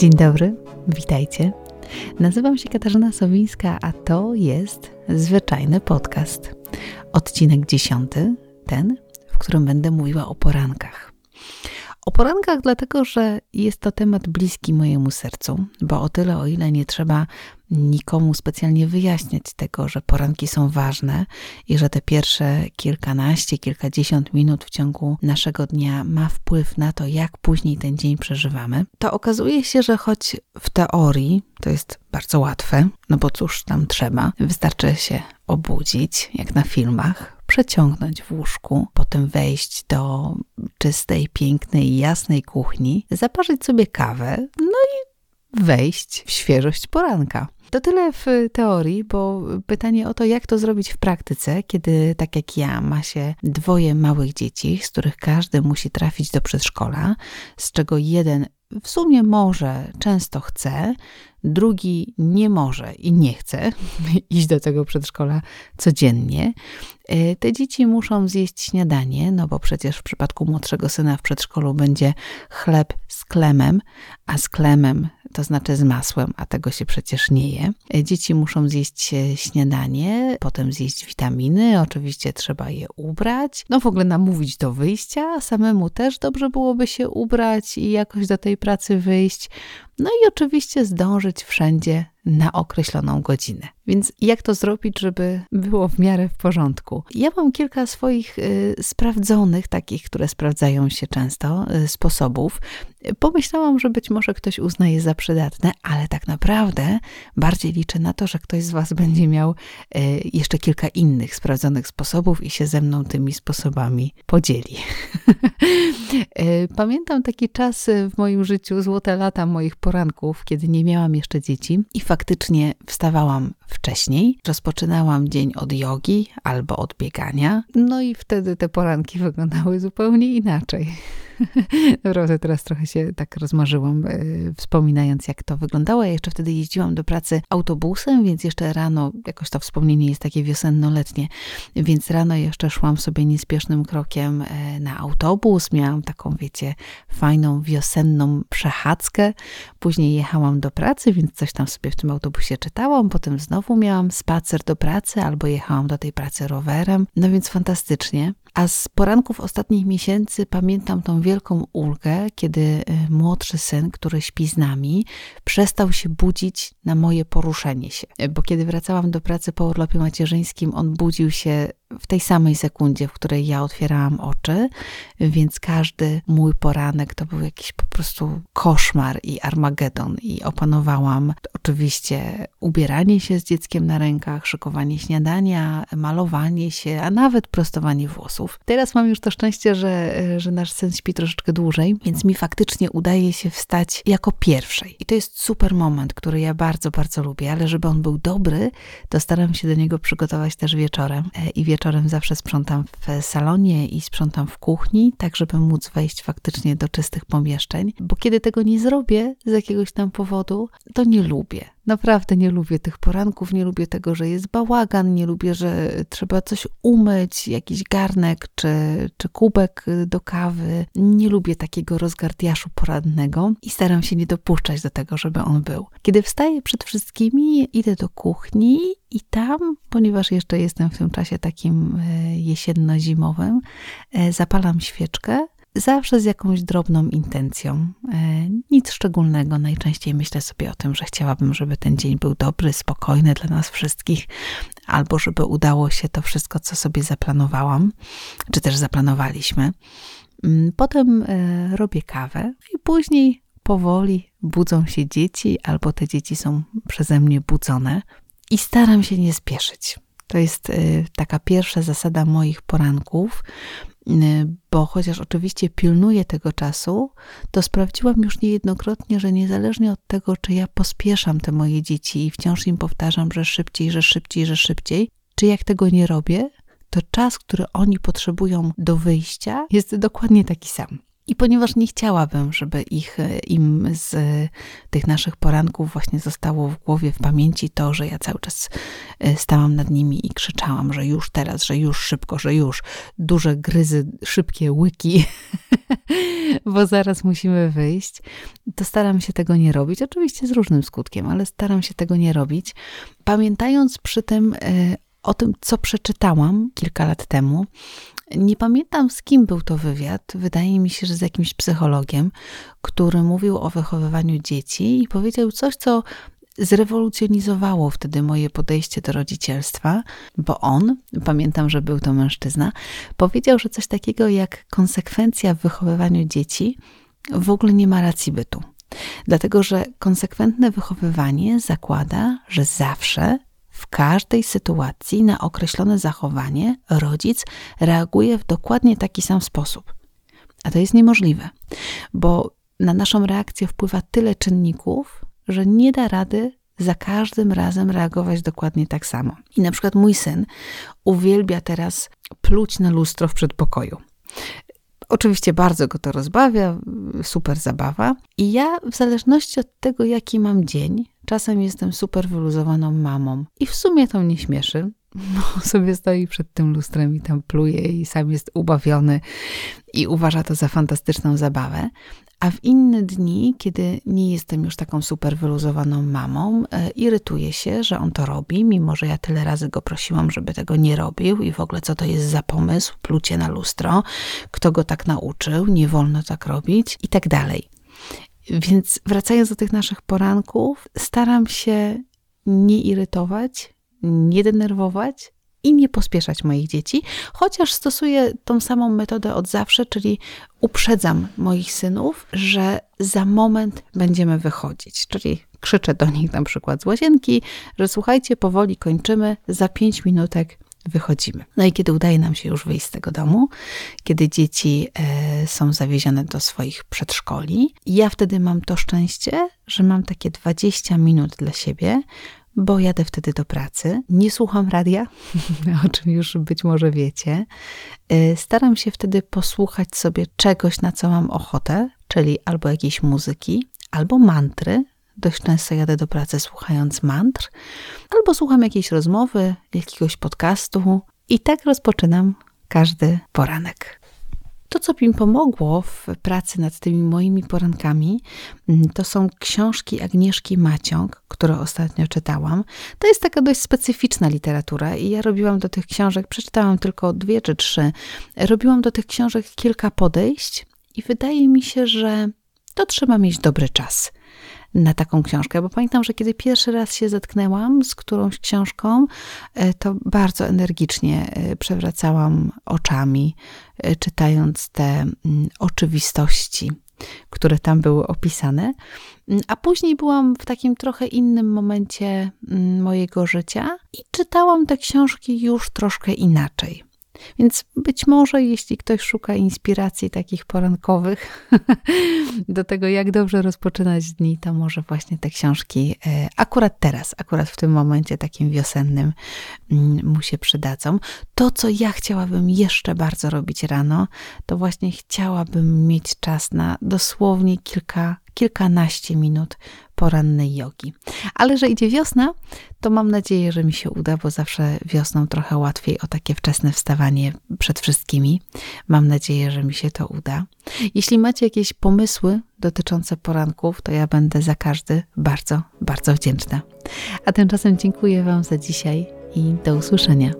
Dzień dobry, witajcie. Nazywam się Katarzyna Sowińska, a to jest zwyczajny podcast. Odcinek dziesiąty, ten, w którym będę mówiła o porankach. O porankach, dlatego że jest to temat bliski mojemu sercu, bo o tyle, o ile nie trzeba nikomu specjalnie wyjaśniać tego, że poranki są ważne i że te pierwsze kilkanaście, kilkadziesiąt minut w ciągu naszego dnia ma wpływ na to, jak później ten dzień przeżywamy, to okazuje się, że choć w teorii to jest bardzo łatwe, no bo cóż tam trzeba, wystarczy się obudzić, jak na filmach, przeciągnąć w łóżku, potem wejść do czystej, pięknej jasnej kuchni, zaparzyć sobie kawę, no i wejść w świeżość poranka. To tyle w teorii, bo pytanie o to, jak to zrobić w praktyce, kiedy tak jak ja ma się dwoje małych dzieci, z których każdy musi trafić do przedszkola, z czego jeden w sumie może, często chce, drugi nie może i nie chce iść do tego przedszkola codziennie. E, te dzieci muszą zjeść śniadanie, no bo przecież w przypadku młodszego syna w przedszkolu będzie chleb z klemem, a z klemem to znaczy z masłem, a tego się przecież nie je. E, dzieci muszą zjeść śniadanie, potem zjeść witaminy, oczywiście trzeba je ubrać, no w ogóle namówić do wyjścia, samemu też dobrze byłoby się ubrać i jakoś do tej pracy wyjść. No i oczywiście zdążyć wszędzie na określoną godzinę. Więc jak to zrobić, żeby było w miarę w porządku? Ja mam kilka swoich y, sprawdzonych, takich, które sprawdzają się często, y, sposobów. Pomyślałam, że być może ktoś uzna je za przydatne, ale tak naprawdę bardziej liczę na to, że ktoś z Was będzie miał y, jeszcze kilka innych sprawdzonych sposobów i się ze mną tymi sposobami podzieli. Y, pamiętam taki czas w moim życiu, złote lata moich poranków, kiedy nie miałam jeszcze dzieci i faktycznie wstawałam wcześniej, rozpoczynałam dzień od jogi albo od biegania, no i wtedy te poranki wyglądały zupełnie inaczej. Naprawdę teraz trochę się tak rozmarzyłam, e, wspominając jak to wyglądało. Ja jeszcze wtedy jeździłam do pracy autobusem, więc jeszcze rano, jakoś to wspomnienie jest takie wiosenno-letnie, więc rano jeszcze szłam sobie niespiesznym krokiem e, na autobus. Miałam taką, wiecie, fajną wiosenną przechadzkę. Później jechałam do pracy, więc coś tam sobie w tym autobusie czytałam. Potem znowu miałam spacer do pracy albo jechałam do tej pracy rowerem. No więc fantastycznie. A z poranków ostatnich miesięcy pamiętam tą wielką ulgę, kiedy y, młodszy syn, który śpi z nami, przestał się budzić na moje poruszenie się. Bo kiedy wracałam do pracy po urlopie macierzyńskim, on budził się w tej samej sekundzie, w której ja otwierałam oczy, więc każdy mój poranek to był jakiś po prostu koszmar i armagedon i opanowałam oczywiście ubieranie się z dzieckiem na rękach, szykowanie śniadania, malowanie się, a nawet prostowanie włosów. Teraz mam już to szczęście, że, że nasz syn śpi troszeczkę dłużej, więc mi faktycznie udaje się wstać jako pierwszej. I to jest super moment, który ja bardzo, bardzo lubię, ale żeby on był dobry, to staram się do niego przygotować też wieczorem e, i wieczorem wieczorem zawsze sprzątam w salonie i sprzątam w kuchni, tak żeby móc wejść faktycznie do czystych pomieszczeń, bo kiedy tego nie zrobię z jakiegoś tam powodu, to nie lubię. Naprawdę nie lubię tych poranków, nie lubię tego, że jest bałagan, nie lubię, że trzeba coś umyć, jakiś garnek czy, czy kubek do kawy. Nie lubię takiego rozgardiaszu porannego i staram się nie dopuszczać do tego, żeby on był. Kiedy wstaję przed wszystkimi, idę do kuchni i tam, ponieważ jeszcze jestem w tym czasie takim e, jesienno-zimowym, e, zapalam świeczkę zawsze z jakąś drobną intencją. E, nic szczególnego. Najczęściej myślę sobie o tym, że chciałabym, żeby ten dzień był dobry, spokojny dla nas wszystkich, albo żeby udało się to wszystko, co sobie zaplanowałam, czy też zaplanowaliśmy. Mm, potem e, robię kawę i później powoli budzą się dzieci, albo te dzieci są przeze mnie budzone i staram się nie spieszyć. To jest e, taka pierwsza zasada moich poranków, Y, bo chociaż oczywiście pilnuję tego czasu, to sprawdziłam już niejednokrotnie, że niezależnie od tego, czy ja pospieszam te moje dzieci i wciąż im powtarzam, że szybciej, że szybciej, że szybciej, czy jak tego nie robię, to czas, który oni potrzebują do wyjścia, jest dokładnie taki sam. I ponieważ nie chciałabym, żeby ich, e, im z tych naszych poranków właśnie zostało w głowie, w pamięci to, że ja cały czas e, stałam nad nimi i krzyczałam, że już teraz, że już szybko, że już duże gryzy, szybkie łyki, bo zaraz musimy wyjść, to staram się tego nie robić. Oczywiście z różnym skutkiem, ale staram się tego nie robić. Pamiętając przy tym e, o tym, co przeczytałam kilka lat temu. Nie pamiętam z kim był to wywiad. Wydaje mi się, że z jakimś psychologiem, który mówił o wychowywaniu dzieci i powiedział coś, co zrewolucjonizowało wtedy moje podejście do rodzicielstwa, bo on, pamiętam, że był to mężczyzna, powiedział, że coś takiego jak konsekwencja w wychowywaniu dzieci w ogóle nie ma racji bytu. Dlatego, że konsekwentne wychowywanie zakłada, że zawsze w każdej sytuacji na określone zachowanie rodzic reaguje w dokładnie taki sam sposób. A to jest niemożliwe, bo na naszą reakcję wpływa tyle czynników, że nie da rady za każdym razem reagować dokładnie tak samo. I na przykład mój syn uwielbia teraz pluć na lustro w przedpokoju. Oczywiście bardzo go to rozbawia, super zabawa. I ja, w zależności od tego, jaki mam dzień, czasem jestem super wyluzowaną mamą. I w sumie to mnie śmieszy, bo sobie stoi przed tym lustrem i tam pluje i sam jest ubawiony i uważa to za fantastyczną zabawę. A w inne dni, kiedy nie jestem już taką super wyluzowaną mamą, e, irytuję się, że on to robi, mimo że ja tyle razy go prosiłam, żeby tego nie robił i w ogóle co to jest za pomysł, plucie na lustro, kto go tak nauczył, nie wolno tak robić i tak dalej. Więc wracając do tych naszych poranków, staram się nie irytować, nie denerwować, i nie pospieszać moich dzieci, chociaż stosuję tą samą metodę od zawsze, czyli uprzedzam moich synów, że za moment będziemy wychodzić. Czyli krzyczę do nich na przykład z łazienki, że słuchajcie, powoli kończymy, za pięć minutek wychodzimy. No i kiedy udaje nam się już wyjść z tego domu, kiedy dzieci e, są zawiezione do swoich przedszkoli, ja wtedy mam to szczęście, że mam takie 20 minut dla siebie, bo jadę wtedy do pracy. Nie słucham radia, o czym już być może wiecie. Y, staram się wtedy posłuchać sobie czegoś, na co mam ochotę, czyli albo jakiejś muzyki, albo mantry. Dość często jadę do pracy słuchając mantr, albo słucham jakiejś rozmowy, jakiegoś podcastu i tak rozpoczynam każdy poranek. To, co mi pomogło w pracy nad tymi moimi porankami, mm, to są książki Agnieszki Maciąg, które ostatnio czytałam. To jest taka dość specyficzna literatura i ja robiłam do tych książek, przeczytałam tylko dwie czy trzy, robiłam do tych książek kilka podejść i wydaje mi się, że to trzeba mieć dobry czas na taką książkę, bo pamiętam, że kiedy pierwszy raz się zetknęłam z którąś książką, e, to bardzo energicznie e, przewracałam oczami, e, czytając te mm, oczywistości, które tam były opisane. Mm, a później byłam w takim trochę innym momencie mm, mojego życia i czytałam te książki już troszkę inaczej. Więc być może, jeśli ktoś szuka inspiracji takich porankowych do tego, jak dobrze rozpoczynać dni, to może właśnie te książki e, akurat teraz, akurat w tym momencie takim wiosennym mm, mu się przydadzą. To, co ja chciałabym jeszcze bardzo robić rano, to właśnie chciałabym mieć czas na dosłownie kilka, kilkanaście minut porannej jogi. Ale że idzie wiosna, to mam nadzieję, że mi się uda, bo zawsze wiosną trochę łatwiej o takie wczesne wstawanie przed wszystkimi. Mam nadzieję, że mi się to uda. Jeśli macie jakieś pomysły dotyczące poranków, to ja będę za każdy bardzo, bardzo wdzięczna. A tymczasem dziękuję Wam za dzisiaj i do usłyszenia.